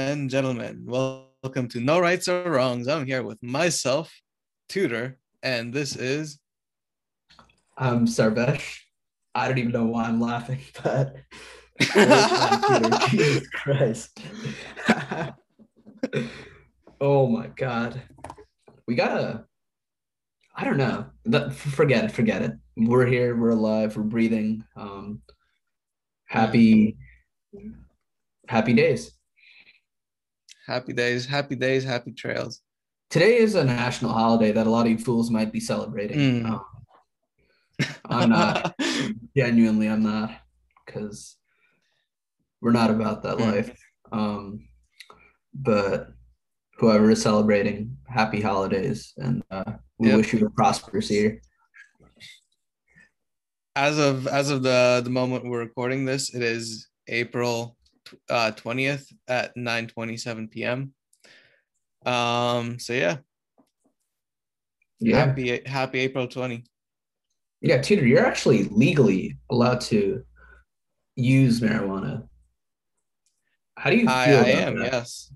And gentlemen. Welcome to No Rights or Wrongs. I'm here with myself, Tutor, and this is. I'm Sarvesh. I don't even know why I'm laughing, but. Jesus Christ. oh my God. We gotta. I don't know. Forget it. Forget it. We're here. We're alive. We're breathing. Um, happy happy days. Happy days, happy days, happy trails. Today is a national holiday that a lot of you fools might be celebrating. Mm. Um, I'm not. genuinely, I'm not, because we're not about that mm. life. Um, but whoever is celebrating, happy holidays, and uh, we yep. wish you a prosperous year. As of as of the the moment we're recording this, it is April uh, 20th at 9 27 p.m. Um, so yeah. Yeah. Happy happy April 20. Yeah, Tutor, you're actually legally allowed to use marijuana. How do you feel? I, I am, that? yes.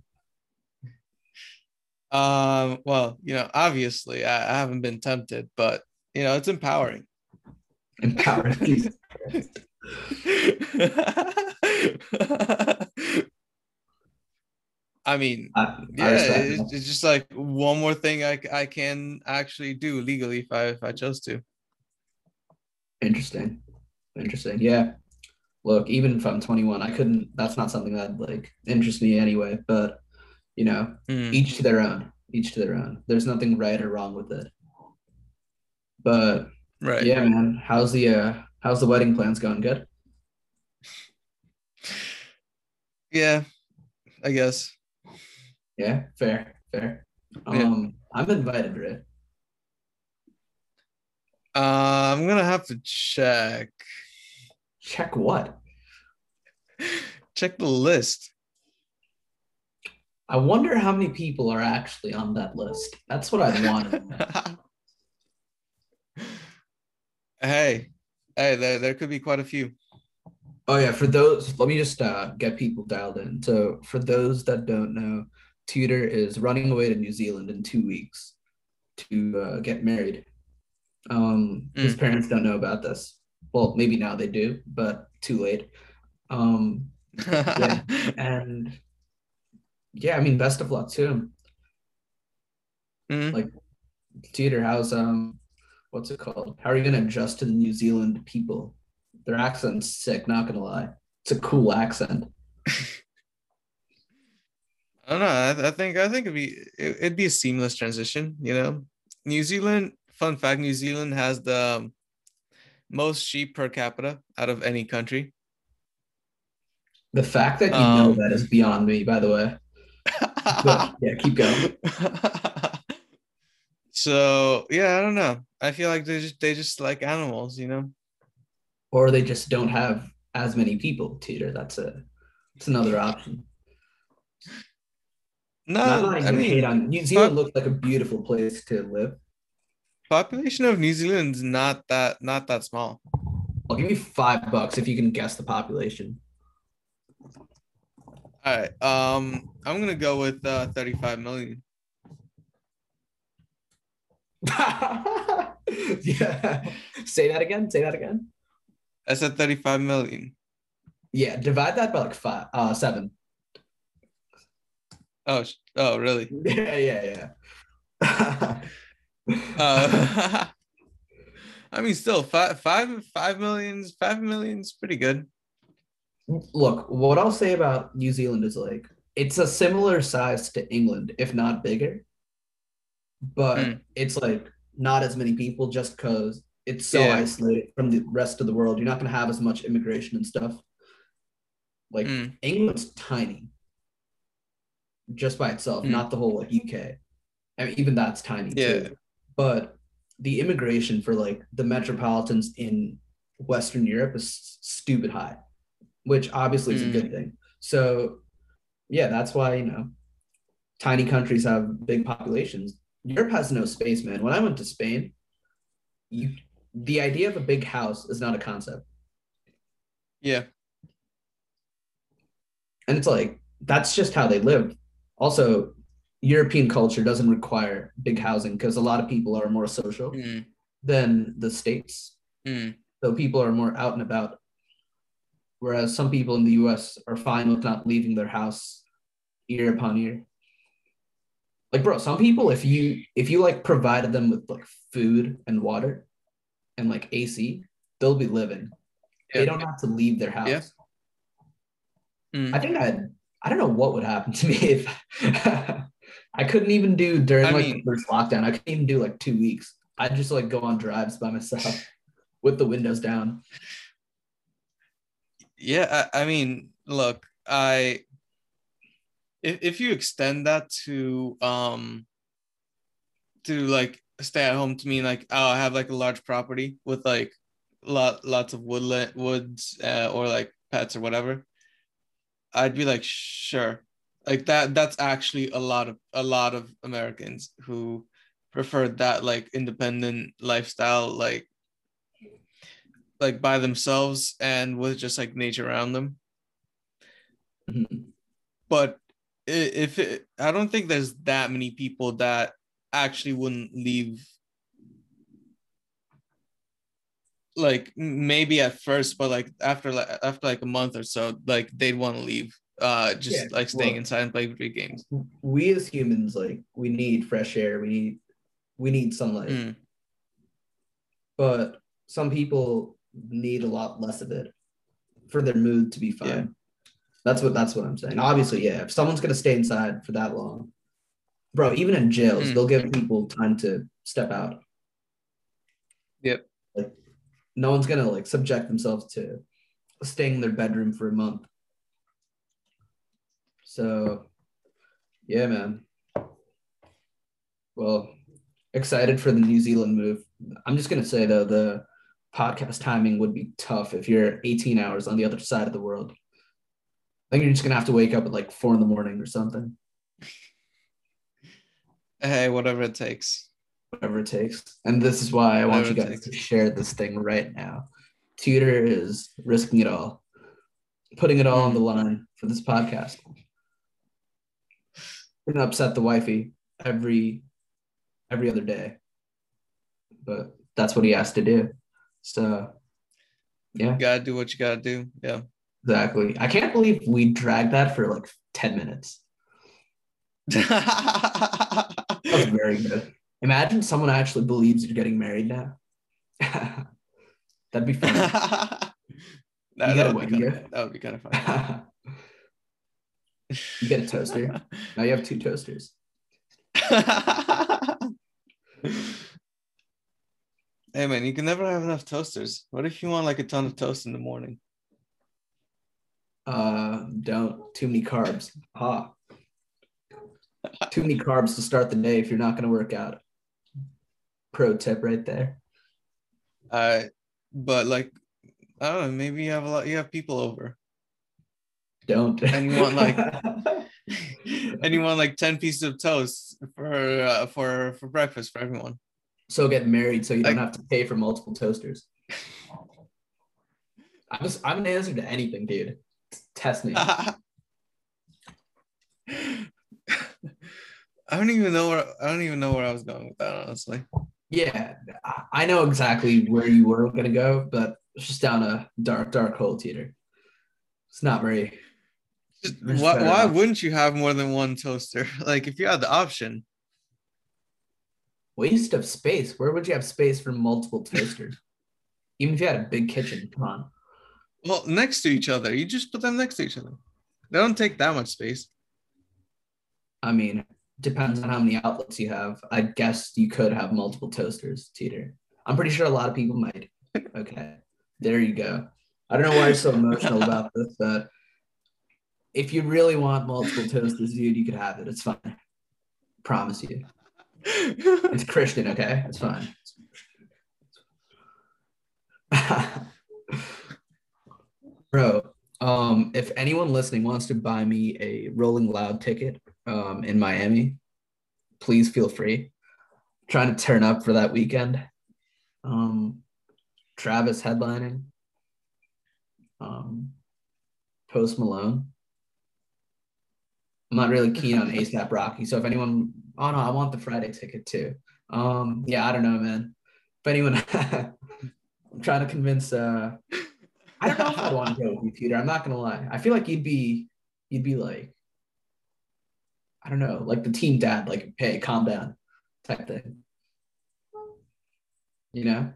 Um, well, you know, obviously I, I haven't been tempted, but you know, it's empowering. Empowering. I mean, I, yeah, it's, it's, just like one more thing I, I can actually do legally if I if I chose to. Interesting, interesting. Yeah, look, even if I'm 21, I couldn't. That's not something that like interests me anyway. But you know, mm. each to their own. Each to their own. There's nothing right or wrong with it. But right, yeah, man. How's the uh how's the wedding plans going? Good. Yeah, I guess. Yeah, fair, fair. Um, yeah. I'm invited, right? Uh, I'm gonna have to check. Check what? check the list. I wonder how many people are actually on that list. That's what I want. hey, hey, there, there could be quite a few. Oh yeah, for those, let me just uh, get people dialed in. So for those that don't know, Tutor is running away to New Zealand in two weeks to uh, get married. Um, mm. His parents don't know about this. Well, maybe now they do, but too late. Um, yeah, and yeah, I mean, best of luck to him. Mm. Like, Tutor, how's um, what's it called? How are you gonna adjust to the New Zealand people? Their accent's sick, not gonna lie. It's a cool accent. I don't know. I, I, think I think it'd be it, would be a seamless transition. You know, New Zealand. Fun fact: New Zealand has the um, most sheep per capita out of any country. The fact that you um, know that is beyond me. By the way. but, yeah, keep going. so yeah, I don't know. I feel like they just they just like animals, you know or they just don't have as many people tutor. That's a that's another option. No, I mean, hate on New Zealand looks like a beautiful place to live. Population of New Zealand's not that not that small. I'll give you five bucks if you can guess the population. All right. Um, I'm gonna go with uh, 35 million. yeah. Say that again. Say that again. I said 35 million. Yeah, divide that by like five, uh, seven. Oh, oh, really? Yeah, yeah, yeah. uh, I mean, still five, five, five millions, five millions, pretty good. Look, what I'll say about New Zealand is like it's a similar size to England, if not bigger, but mm. it's like not as many people just because it's so yeah. isolated from the rest of the world. You're not going to have as much immigration and stuff. Like mm. England's tiny, just by itself, mm. not the whole like UK. I mean, even that's tiny yeah. too. But the immigration for like the metropolitans in Western Europe is stupid high, which obviously is a good thing. So, yeah, that's why you know, tiny countries have big populations. Europe has no space, man. When I went to Spain, you the idea of a big house is not a concept. Yeah. and it's like that's just how they live. Also, European culture doesn't require big housing because a lot of people are more social Mm, than the states. mm, So people are more out and about. Whereas some people in the US are fine with not leaving their house year upon year. Like bro, some people if you if you like provided them with like food and water and like AC, they'll be living. They don't have to leave their house. Yeah. mm. I think I'd I don't know what would happen to me if I couldn't even do during I like mean- the first lockdown. I couldn't even do like two weeks. I'd just like go on drives by myself with the windows down. Yeah, I, I mean, look, I if if you extend that to um to like stay at home to mean like oh I have like a large property with like lot lots of woodland woods uh, or like pets or whatever, I'd be like sure. Like that that's actually a lot of a lot of Americans who prefer that like independent lifestyle like like by themselves and with just like nature around them Mhm. but if it, I don't think there's that many people that actually wouldn't leave. Like maybe at first, but like after like after like a month or so, like they'd want to leave. Uh, just Yeah, like staying well- inside and playing video games. We as humans, like we need fresh air. We need we need sunlight. Mm, But some people need a lot less of it for their mood to be fine. That's what that's what I'm saying. Obviously, yeah. If someone's gonna stay inside for that long, bro, even in jails, Mm. they'll give people time to step out. Yep. Like no one's gonna like subject themselves to staying in their bedroom for a month. So yeah, man. Well, excited for the New Zealand move. I'm just gonna say though, the podcast timing would be tough if you're 18 hours on the other side of the world. I think you're just gonna have to wake up at like four in the morning or something, hey, whatever it takes. whatever it takes. And this is why I want Whatever you guys to share this thing right now. Tutor is risking it all, putting it all on the Hmm. line for this podcast. We're gonna upset the wifey every every other day, but that's what he has to do. So, yeah. You gotta do what you gotta do. Yeah. Exactly. I can't believe we dragged that for like 10 minutes. That was very good. Imagine someone actually believes you're getting married now. That'd be fun. that, You that would be kind of that would be kind of fun. you get a toaster. Now you have two toasters. hey man, you can never have enough toasters. What if you want like a ton of toast in the morning? Uh, don't too many carbs. Ah. Too many carbs to start the day if you're not going to work out. Pro tip right there. Uh, but like, I don't know. Maybe you have a lot. You have people over, Don't. And you want, like- and you want like ten pieces of toast for uh, for for breakfast for everyone. so get married so you don't have to pay for multiple toasters. I'm, just, I'm an answer to anything, dude. Test me. I don't even know where I don't even know where I was going with that. Honestly, Yeah, I- know exactly where you were gonna go, but it's just down a dark, dark hole, Teeter. It's not very. Just- why, why wouldn't you have more than one toaster? Like if you had the option. Waste of space. Where would you have space for multiple toasters? Even if you had a big kitchen, come on. Well, next to each other. You just put them next to each other. They don't take that much space. I mean, depends on how many outlets you have. I guess you could have multiple toasters, Teeter. I'm pretty sure a lot of people might. Okay, there you go. I don't know why you're so emotional about this, but if you really want multiple toasters, dude, you could have it. It's fine. Promise you. It's Christian, okay? It's fine. Bro, um, if anyone listening wants to buy me a Rolling Loud ticket um, in Miami, please feel free. trying to turn up for that weekend. Um, Travis headlining. Um, Post Malone. I'm not really keen on ASAP Rocky. So if anyone, oh no, I want the Friday ticket too. Um, yeah, I don't know, man. If anyone, I'm trying to convince. uh I don't know if I'd want to go with you, Peter. I'm not gonna lie. I feel like you'd be, you'd be like, I don't know, like the team dad, like, hey, calm down, type thing. You know?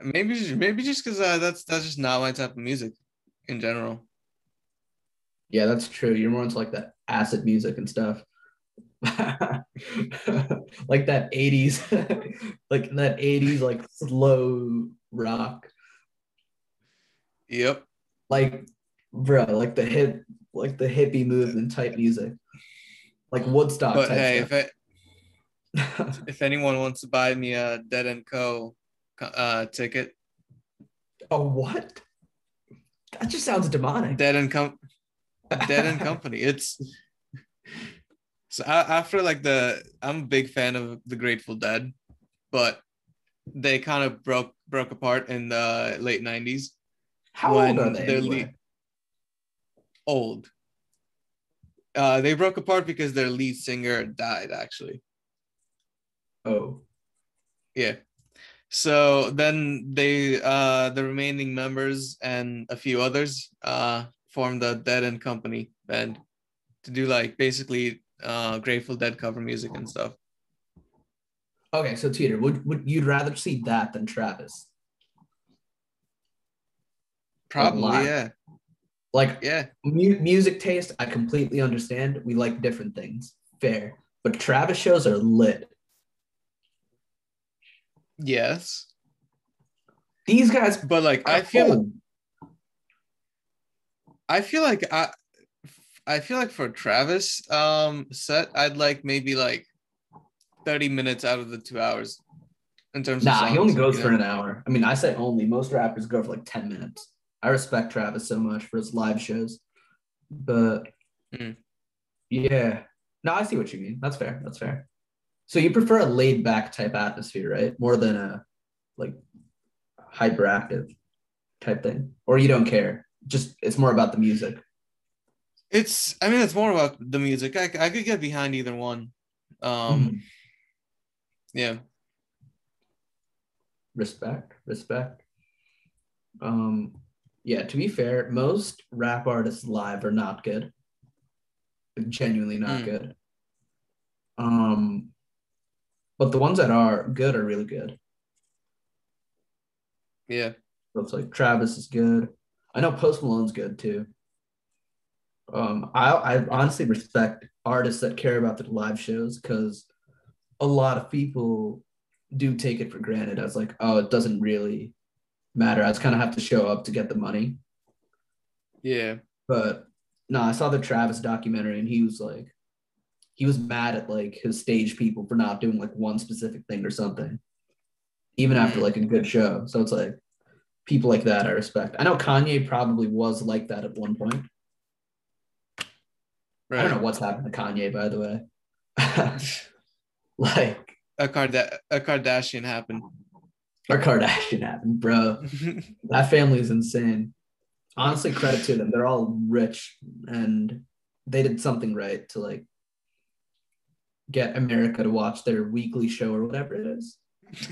Maybe, maybe just because uh, that's that's just not my type of music in general. Yeah, that's true. You're more into like that acid music and stuff. like that 80s like that 80s like slow rock yep. Like bro like the hip like the hippie movement type music. Like woodstock but hey if, it, if anyone wants to buy me a dead and co uh ticket. A what? That just sounds demonic. Dead and com dead and company. It's so after like the, I'm a big fan of the Grateful Dead, but they kind of broke broke apart in the late '90s. How old are they? Anyway? le- old. Uh, they broke apart because their lead singer died. Actually. Oh. Yeah. So then they, uh, the remaining members and a few others, uh, formed the Dead and Company band to do like basically uh, Grateful Dead cover music and stuff. Okay, so Teeter, would would you'd rather see that than Travis? Probably, yeah. Like, yeah, mu- music taste, I completely understand. We like different things, fair. But Travis shows are lit. Yes. These guys, but like, I feel. I feel like I I feel like for Travis um set, I'd like maybe like 30 minutes out of the two hours in terms nah, of songs, he only goes for know? an hour. I mean, I say only. Most rappers go for like 10 minutes. I respect Travis so much for his live shows. But mm. yeah. No, I see what you mean. That's fair. That's fair. So you prefer a laid back type atmosphere, right? More than a like hyperactive type thing. Or you don't care. Just it's more about the music. It's. I mean, it's more about the music. I I could get behind either one. Um. Mm-hmm. Yeah. Respect. Respect. Um. Yeah. To be fair, most rap artists live are not good. Genuinely not mm. good. Um. But the ones that are good are really good. Yeah. So it's like Travis is good. I know Post Malone's good too um, I, I honestly respect artists that care about the live shows because a lot of people do take it for granted as like, oh, it doesn't really matter. I just kind of have to show up to get the money. Yeah. But no, I saw the Travis documentary and he was like, he was mad at like his stage people for not doing like one specific thing or something, even after like a good show. So it's like people like that I respect. I know Kanye probably was like that at one point. Right. I don't know what's happened to Kanye, by the way. like a Card a Kardashian happened. A Kardashian happened, bro. that family is insane. Honestly, credit to them. They're all rich and they did something right to like get America to watch their weekly show or whatever it is.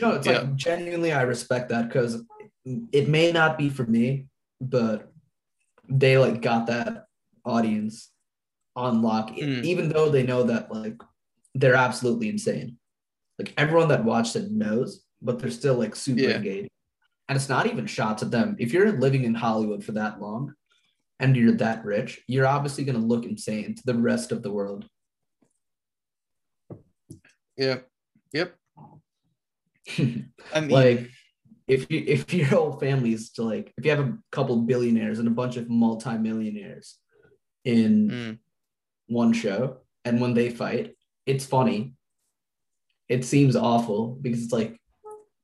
no, it's yeah. like genuinely I respect that because it may not be for me, but they like got that audience on lock, mm. even though they know that like they're absolutely insane. Like everyone that watched it knows, but they're still like super yeah. engaged. And it's not even shots at them. If you're living in Hollywood for that long and you're that rich, you're obviously going to look insane to the rest of the world. Yep. Yep. I mean, like if you if your whole family's to like if you have a couple billionaires and a bunch of multimillionaires in mm. one show, and when they fight, it's funny. It seems awful because it's like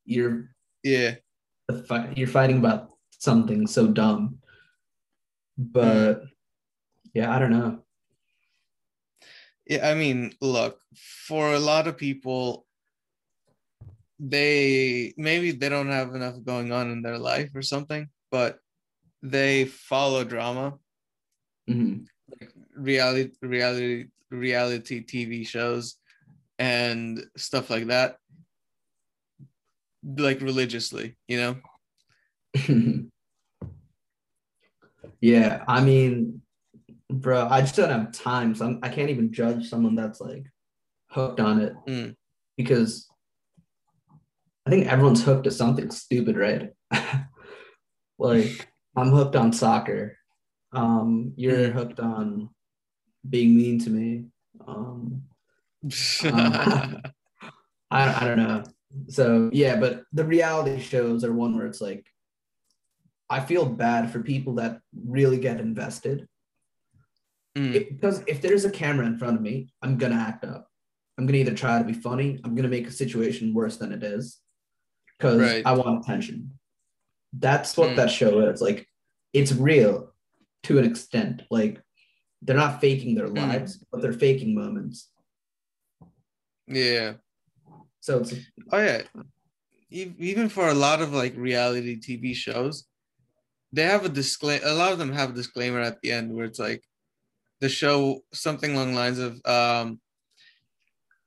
you're yeah you're fighting about something so dumb, but mm. yeah, I don't know. Yeah, I mean, look, for a lot of people, they maybe they don't have enough going on in their life or something, but they follow drama Mm-hmm. Like reality reality reality TV shows and stuff like that like religiously, you know? yeah, I mean, bro, I just don't have time. So I'm, I can not even judge someone that's like hooked on it mm. because I think everyone's hooked to something stupid, right? like I'm hooked on soccer. Um, you're mm. hooked on being mean to me. Um, uh, I, I don't know. So yeah, but the reality shows are one where it's like I feel bad for people that really get invested. Mm. It, because if there's a camera in front of me, I'm gonna act up. I'm gonna either try to be funny, I'm gonna make a situation worse than it is. Because right. I want attention. That's what mm. that show is. Like it's real to an extent. Like they're not faking their mm. lives, but they're faking moments. Yeah. So oh yeah, even for a lot of like reality TV shows, they have a disclaimer. A lot of them have a disclaimer at the end where it's like the show something along the lines of um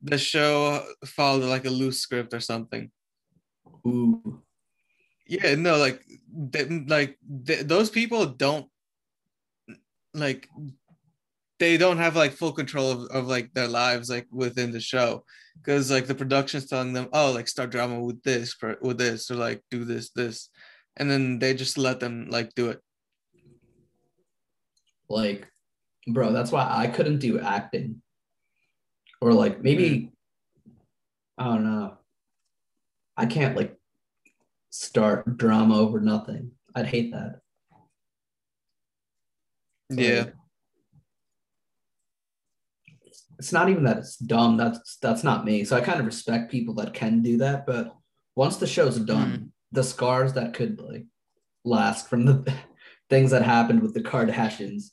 the show followed like a loose script or something. Ooh. Yeah, no, like they, like they, those people don't like they don't have like full control of, of like their lives like within the show. Because like the production's telling them oh like start drama with this with this or like do this this and then they just let them like do it. Like bro that's why i couldn't do acting. Or like maybe mm. i don't know. I can't like start drama over nothing. I'd hate that. Yeah. Like, it's not even that it's dumb. That's that's not me. So I kind of respect people that can do that. But once the show's done, mm. the scars that could like last from the things that happened with the Kardashians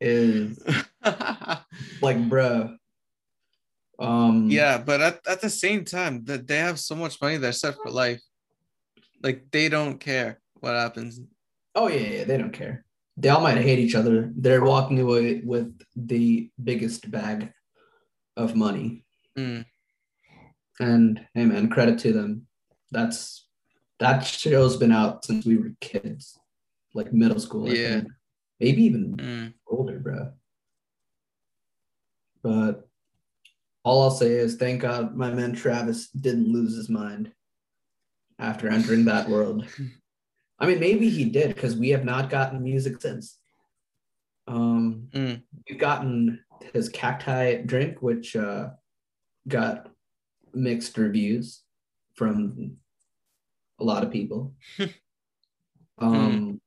is like, bro. Um, yeah, but at, at the same time, that they have so much money they're set for life. Like they don't care what happens. Oh yeah, yeah, they don't care they all might hate each other. They're walking away with the biggest bag of money. Mm. And hey man, credit to them. That's that show's been out since we were kids, like middle school. Yeah. Maybe even mm. older, bro. But all I'll say is thank God my man Travis didn't lose his mind after entering that world. I mean, maybe he did because we have not gotten music since. Um, mm. We've gotten his cacti drink, which uh, got mixed reviews from a lot of people. um, mm.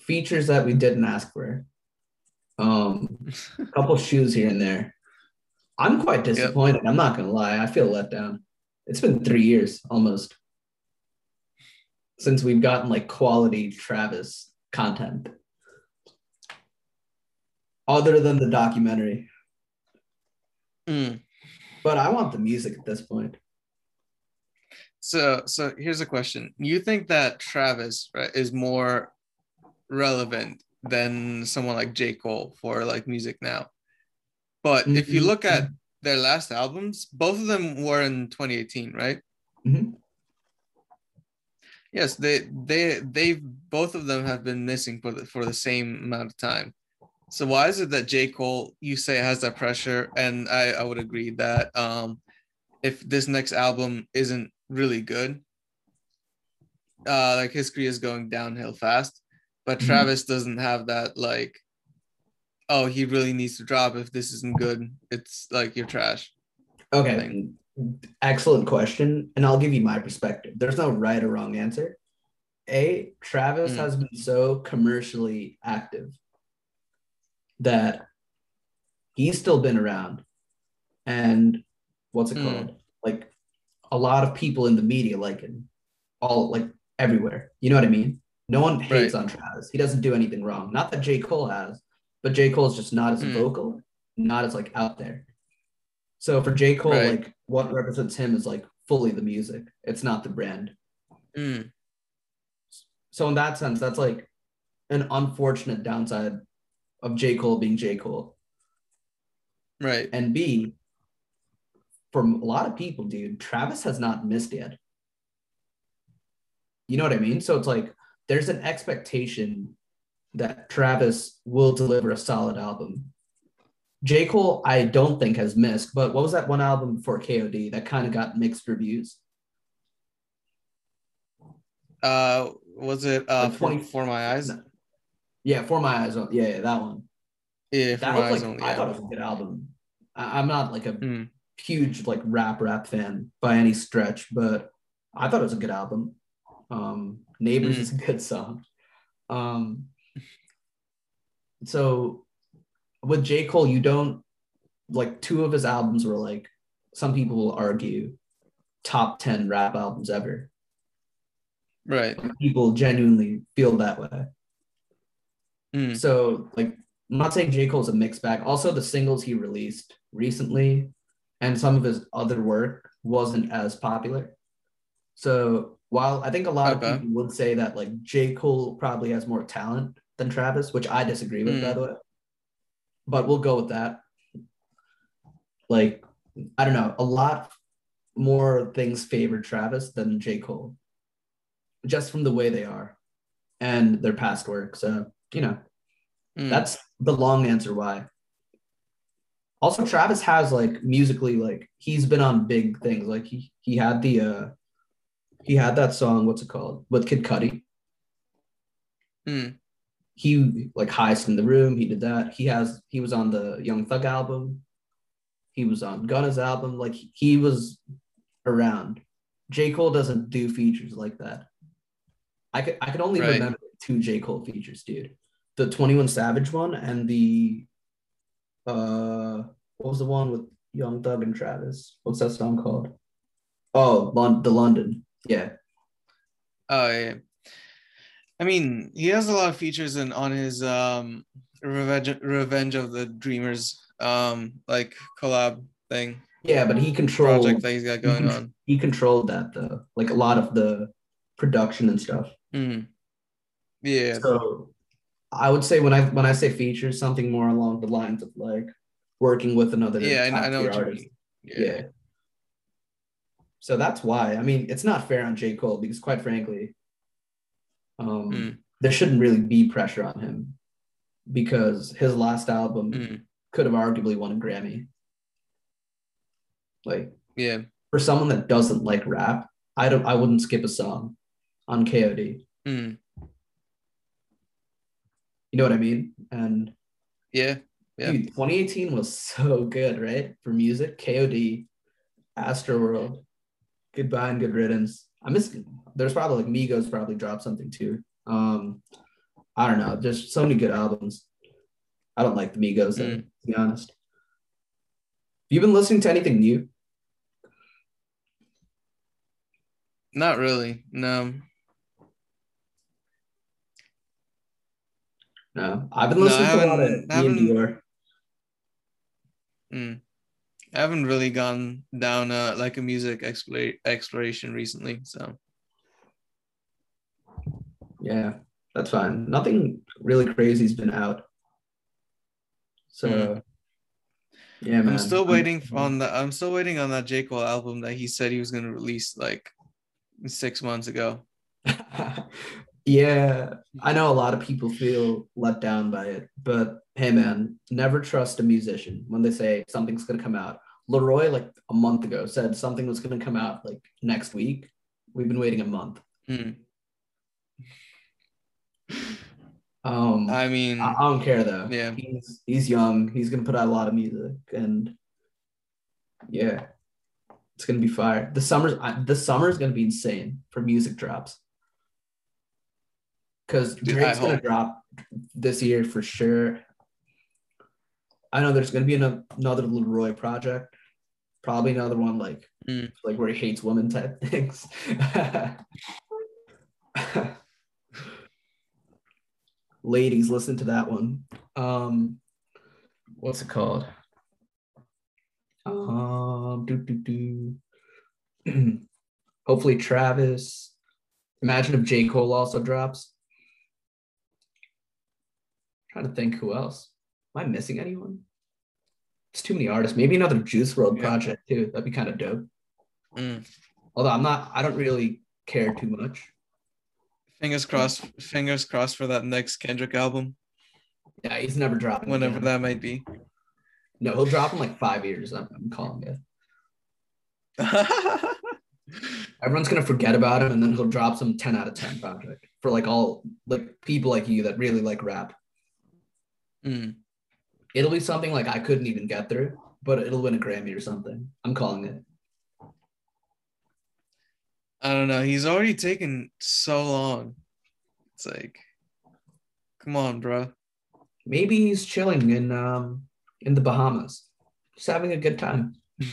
Features that we didn't ask for. Um, a couple shoes here and there. I'm quite disappointed. Yep. I'm not gonna lie. I feel let down. It's been three years almost since we've gotten like quality Travis content other than the documentary. Mm. But I want the music at this point. So, so here's a question: You think that Travis right, is more relevant than someone like J. Cole for like music now? But mm-hmm. if you look at their last albums, both of them were in 2018, right? Mm-hmm. Yes, they they they both of them have been missing for the for the same amount of time. So why is it that J. Cole you say has that pressure? And I, I would agree that um if this next album isn't really good, uh like his career is going downhill fast. But mm-hmm. Travis doesn't have that like oh he really needs to drop if this isn't good. It's like you're trash. Okay. Thing excellent question, and I'll give you my perspective. There's no right or wrong answer. A, Travis mm. has been so commercially active that he's still been around. And what's it mm. called? Like a lot of people in the media like him, all like everywhere. You know what I mean? No one hates right. on Travis. He doesn't do anything wrong. Not that J. Cole has, but J. Cole's just not as mm. vocal, not as like out there. So for J. Cole, right. like what represents him is like fully the music. It's not the brand. Mm. So in that sense, that's like an unfortunate downside of J. Cole being J. Cole. Right. And B, for a lot of people, dude, Travis has not missed yet. You know what I mean? So it's like there's an expectation that Travis will deliver a solid album. J. Cole, I don't think has missed, but what was that one album before KOD that kind of got mixed reviews? Uh, was it uh 20, for, for my eyes? Yeah, for my eyes. Yeah, yeah that one. Yeah, that was like, only, I thought it was a good album. I, am not like a mm. huge like rap rap fan by any stretch, but I thought it was a good album. Um, Neighbors mm. is a good song. Um, so with J. Cole, you don't like two of his albums were like some people will argue top 10 rap albums ever. Right. People genuinely feel that way. Mm. So, like, I'm not saying J. Cole's a mixed bag. Also, the singles he released recently and some of his other work wasn't as popular. So, while I think a lot okay. of people would say that like J. Cole probably has more talent than Travis, which I disagree with, mm. by the way. But we'll go with that. Like, I don't know, a lot more things favor Travis than J. Cole, just from the way they are and their past work. So, you know, mm. that's the long answer why. Also, Travis has like musically, like he's been on big things. Like he he had the uh he had that song, what's it called? With Kid Cudi. Mm he like highest in the room. He did that. He has he was on the Young Thug album. He was on Gunna's album. Like he was around. J. Cole doesn't do features like that. I could I could only right. remember two J. Cole features, dude. The 21 Savage one and the uh what was the one with Young Thug and Travis? What's that song called? Oh, Lon- the London. Yeah. Oh yeah. I mean, he has a lot of features in on his um Revenge Revenge of the Dreamers um like collab thing. Yeah, but he controlled project that he's got going he, on. He controlled that though, like a lot of the production and stuff. Mm. Yeah. So I would say when I when I say features, something more along the lines of like working with another. Yeah, I, know what artist. you mean. Yeah. yeah. So that's why. I mean, it's not fair on J. Cole because, quite frankly, um, mm. there shouldn't really be pressure on him because his last album mm. could have arguably won a Grammy. Like, yeah, for someone that doesn't like rap, I don't, I wouldn't skip a song on KOD. Mm. You know what I mean? And yeah, yeah. Dude, 2018 was so good, right? For music, KOD, Astroworld, Goodbye and Good Riddance. I miss. There's probably like Migos probably dropped something too. Um, I don't know. There's so many good albums. I don't like the Migos, mm. to be honest. You been listening to anything new? Not really. No. No, I've been listening no, to a lot of Iann Dior. Mm. I haven't really gone down uh, like a music explore- exploration recently, so yeah, that's fine. Nothing really crazy's been out. So mm. yeah, man. I'm still waiting on the. I'm still waiting on that J Cole album that he said he was gonna release like six months ago. yeah, I know a lot of people feel let down by it, but hey, man, never trust a musician when they say something's gonna come out. Leroy, like a month ago, said something was gonna come out like next week. We've been waiting a month. Mm. Um, I mean, I, I, don't care though. Yeah, he's he's young. He's gonna put out a lot of music, and yeah, it's gonna be fire. The summer's the summer's gonna be insane for music drops. Because Drake's gonna drop this year for sure. I know there's gonna be another, another Leroy project, probably another one like mm. like where he hates women type things. ladies, listen to that one. Um, what's it called? Um, do, do, do. Hopefully, Travis. Imagine if J. Cole also drops. trying to think who else. Am I missing anyone? It's too many artists. Maybe another Juice WRLD Yeah. project too. That'd be kind of dope. Mm. Although I'm not, I don't really care too much. Fingers crossed. Fingers crossed for that next Kendrick album, Yeah, he's never dropping. whenever again. that might be. No, he'll drop in like five years. I'm, I'm calling it. Everyone's gonna forget about him, and then he'll drop some 10 out of 10 project for like all like people like you that really like rap. Mm. It'll be something like I couldn't even get through, but it'll win a Grammy or something. I'm calling it. I don't know. He's already taken so long. It's like, come on, bro. Maybe he's chilling in um in the Bahamas, just having a good time.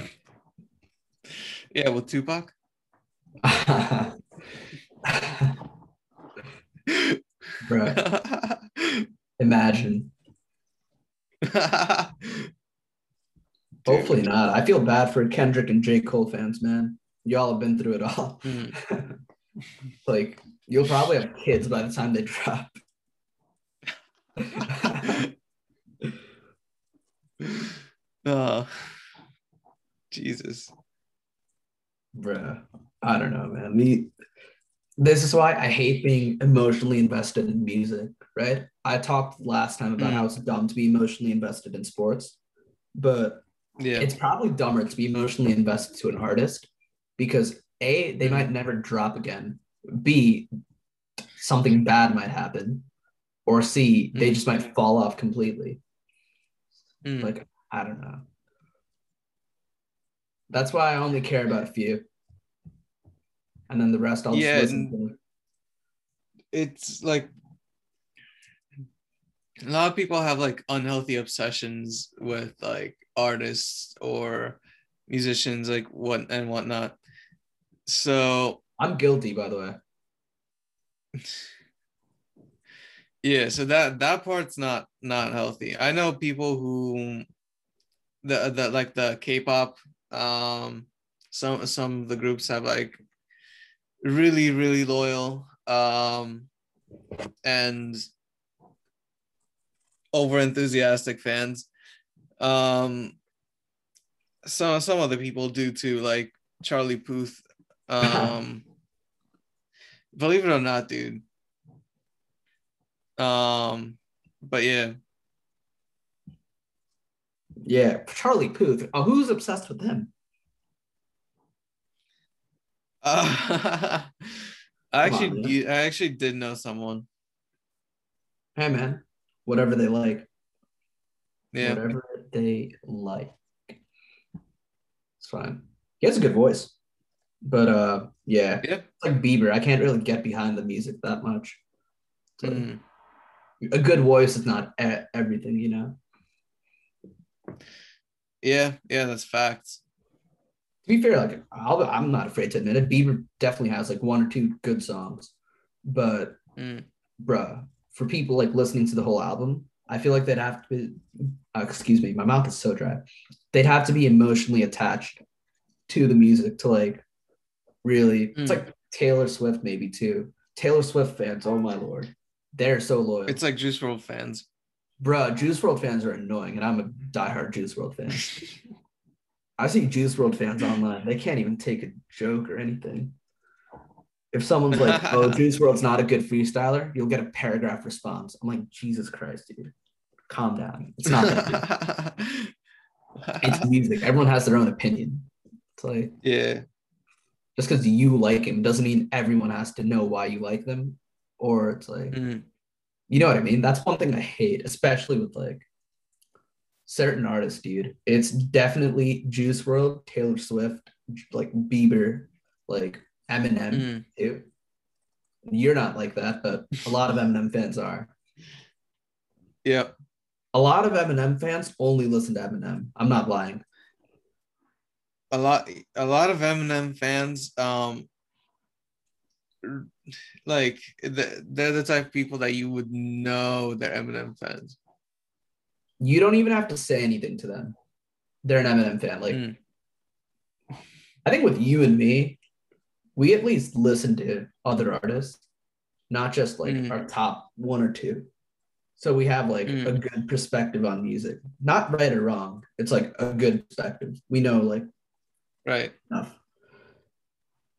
Yeah, with Tupac. Bro, imagine. Hopefully not. I feel bad for Kendrick and J. Cole fans, man. Y'all have been through it all. Mm. like you'll probably have kids by the time they drop. oh, Jesus. Bruh. I don't know, man. Me this is why I hate being emotionally invested in music, right? I talked last time about Mm. how it's dumb to be emotionally invested in sports, but Yeah. it's probably dumber to be emotionally invested to an artist because A, they might never drop again. B, something bad might happen. Or C, they Mm. just might fall off completely. Mm. Like, I don't know. That's why I only care about a few. And then the rest I'll just Yeah, listen to. it's like a lot of people have like unhealthy obsessions with like artists or musicians like what and whatnot so I'm guilty, by the way. yeah so that that part's not not healthy i know people who the the like the k-pop um some some of the groups have like really really loyal um and over enthusiastic fans um some some other people do too like charlie puth um believe it or not dude um but yeah Yeah, Charlie Puth. Oh, who's obsessed with him? uh, i Come actually man. i actually did know someone Hey, man. Whatever they like. yeah Whatever they like. It's fine. He has a good voice. But uh yeah. yeah It's like Bieber. I can't really get behind the music that much. Like, Mm. A good voice is not everything, you know. yeah yeah that's facts To be fair, like I'll, I'm not afraid to admit it. Bieber definitely has like one or two good songs, but Mm. bruh, for people like listening to the whole album, I feel like they'd have to be. Uh, excuse me, my mouth is so dry. They'd have to be emotionally attached to the music to like really. It's Mm. like Taylor Swift maybe too. Taylor Swift fans, oh my lord, they're so loyal. it's like Juice WRLD fans bruh, Juice WRLD fans are annoying, and I'm a diehard Juice WRLD fan. I see Juice WRLD fans online. They can't even take a joke or anything. If someone's like, "Oh, Juice WRLD's not a good freestyler," you'll get a paragraph response. I'm like, Jesus Christ, dude, calm down. It's not. That it's music. Everyone has their own opinion. It's like yeah just because you like him doesn't mean everyone has to know why you like them. Or it's like, Mm. you know what I mean? That's one thing I hate, especially with like certain artists, dude. It's definitely Juice WRLD, Taylor Swift, like Bieber, like Eminem. Mm. Dude. You're not like that, but a lot of Eminem fans are. Yep. A lot of Eminem fans only listen to Eminem. I'm not lying. a lot a lot of Eminem fans um like they're the type of people that you would know they're Eminem fans. You don't even have to say anything to them. They're an Eminem fan. Like, Mm. I think with you and me, we at least listen to other artists, not just like Mm. our top one or two. So we have like mm. a good perspective on music. Not right or wrong. It's like a good perspective. We know like right enough.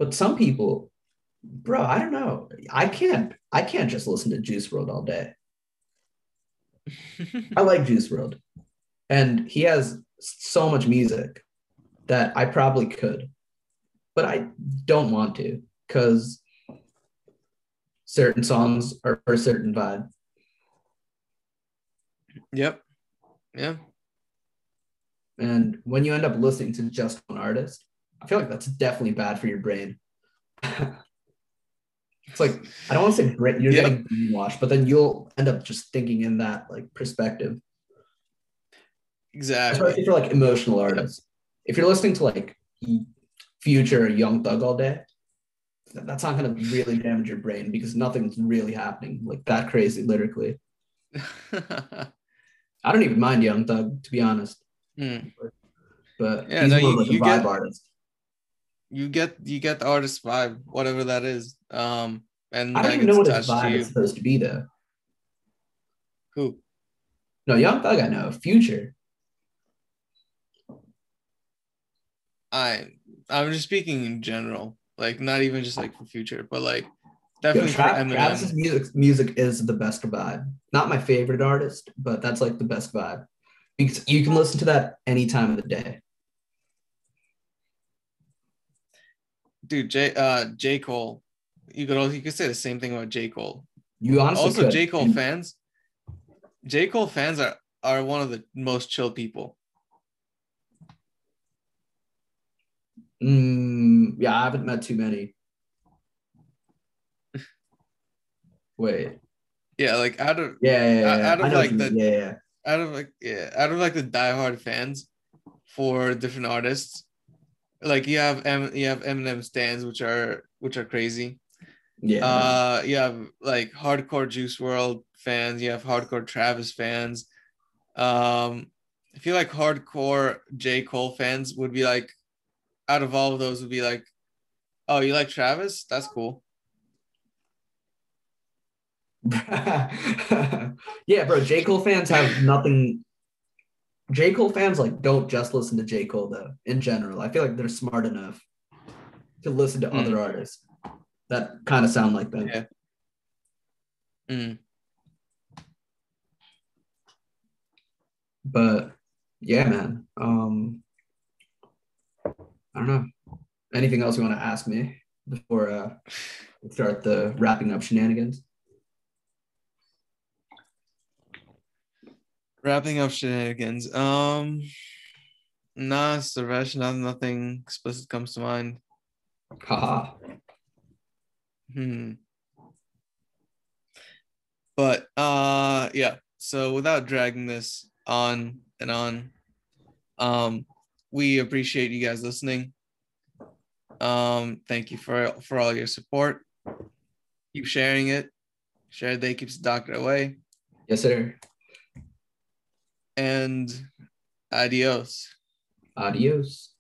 But some people, bro, I don't know. I can't I can't just listen to Juice WRLD all day. I like Juice WRLD, And he has so much music that I probably could. But I don't want to because certain songs are for a certain vibe. Yep. Yeah. And when you end up listening to just one artist, I feel like that's definitely bad for your brain. it's like I don't want to say brain, you're yep. getting brainwashed, but then you'll end up just thinking in that like perspective. Exactly. Especially for like emotional artists. If you're listening to like Future or Young Thug all day, that's not going to really damage your brain because nothing's really happening like that crazy lyrically. I don't even mind Young Thug to be honest. Mm. But yeah, no, you, like you get, artist. You get you get the artist vibe, whatever that is. Um, and I don't even know what his vibe is supposed to be though. Who? No, Young Thug. I know. Future. I I'm just speaking in general, like not even just like for future, but like definitely Yo, Tra- for Eminem. Travis's music music is the best vibe. Not my favorite artist, but that's like the best vibe because you can listen to that any time of the day. Dude, J uh J Cole, you could also you could say the same thing about J Cole. You honestly also could. J Cole fans. J Cole fans are are one of the most chill people. Mm, yeah, I haven't met too many. Wait. Yeah, like out of yeah, yeah, yeah. out of like the yeah, yeah, out of like yeah, out of like the diehard fans for different artists. Like you have M, you have Eminem stands, which are which are crazy. Yeah. Uh, you have like hardcore Juice WRLD fans. You have hardcore Travis fans. Um, I feel like hardcore J Cole fans would be like out of all of those would be like, oh, you like Travis? That's cool. yeah, bro. J. Cole fans have nothing. J. Cole fans like don't just listen to J. Cole though. In general, I feel like they're smart enough to listen to mm. other artists that kind of sound like them. Yeah. Mm. But yeah, man. Um, I don't know. Anything else you want to ask me before uh, we start the wrapping up shenanigans? Wrapping up shenanigans. Um, nah, Suresh, not, nothing explicit comes to mind. Haha. Hmm. But uh, yeah. So without dragging this on and on, um, we appreciate you guys listening. Um, thank you for for all your support. Keep sharing it. Share day keeps the doctor away. Yes, sir. And adios. Adios.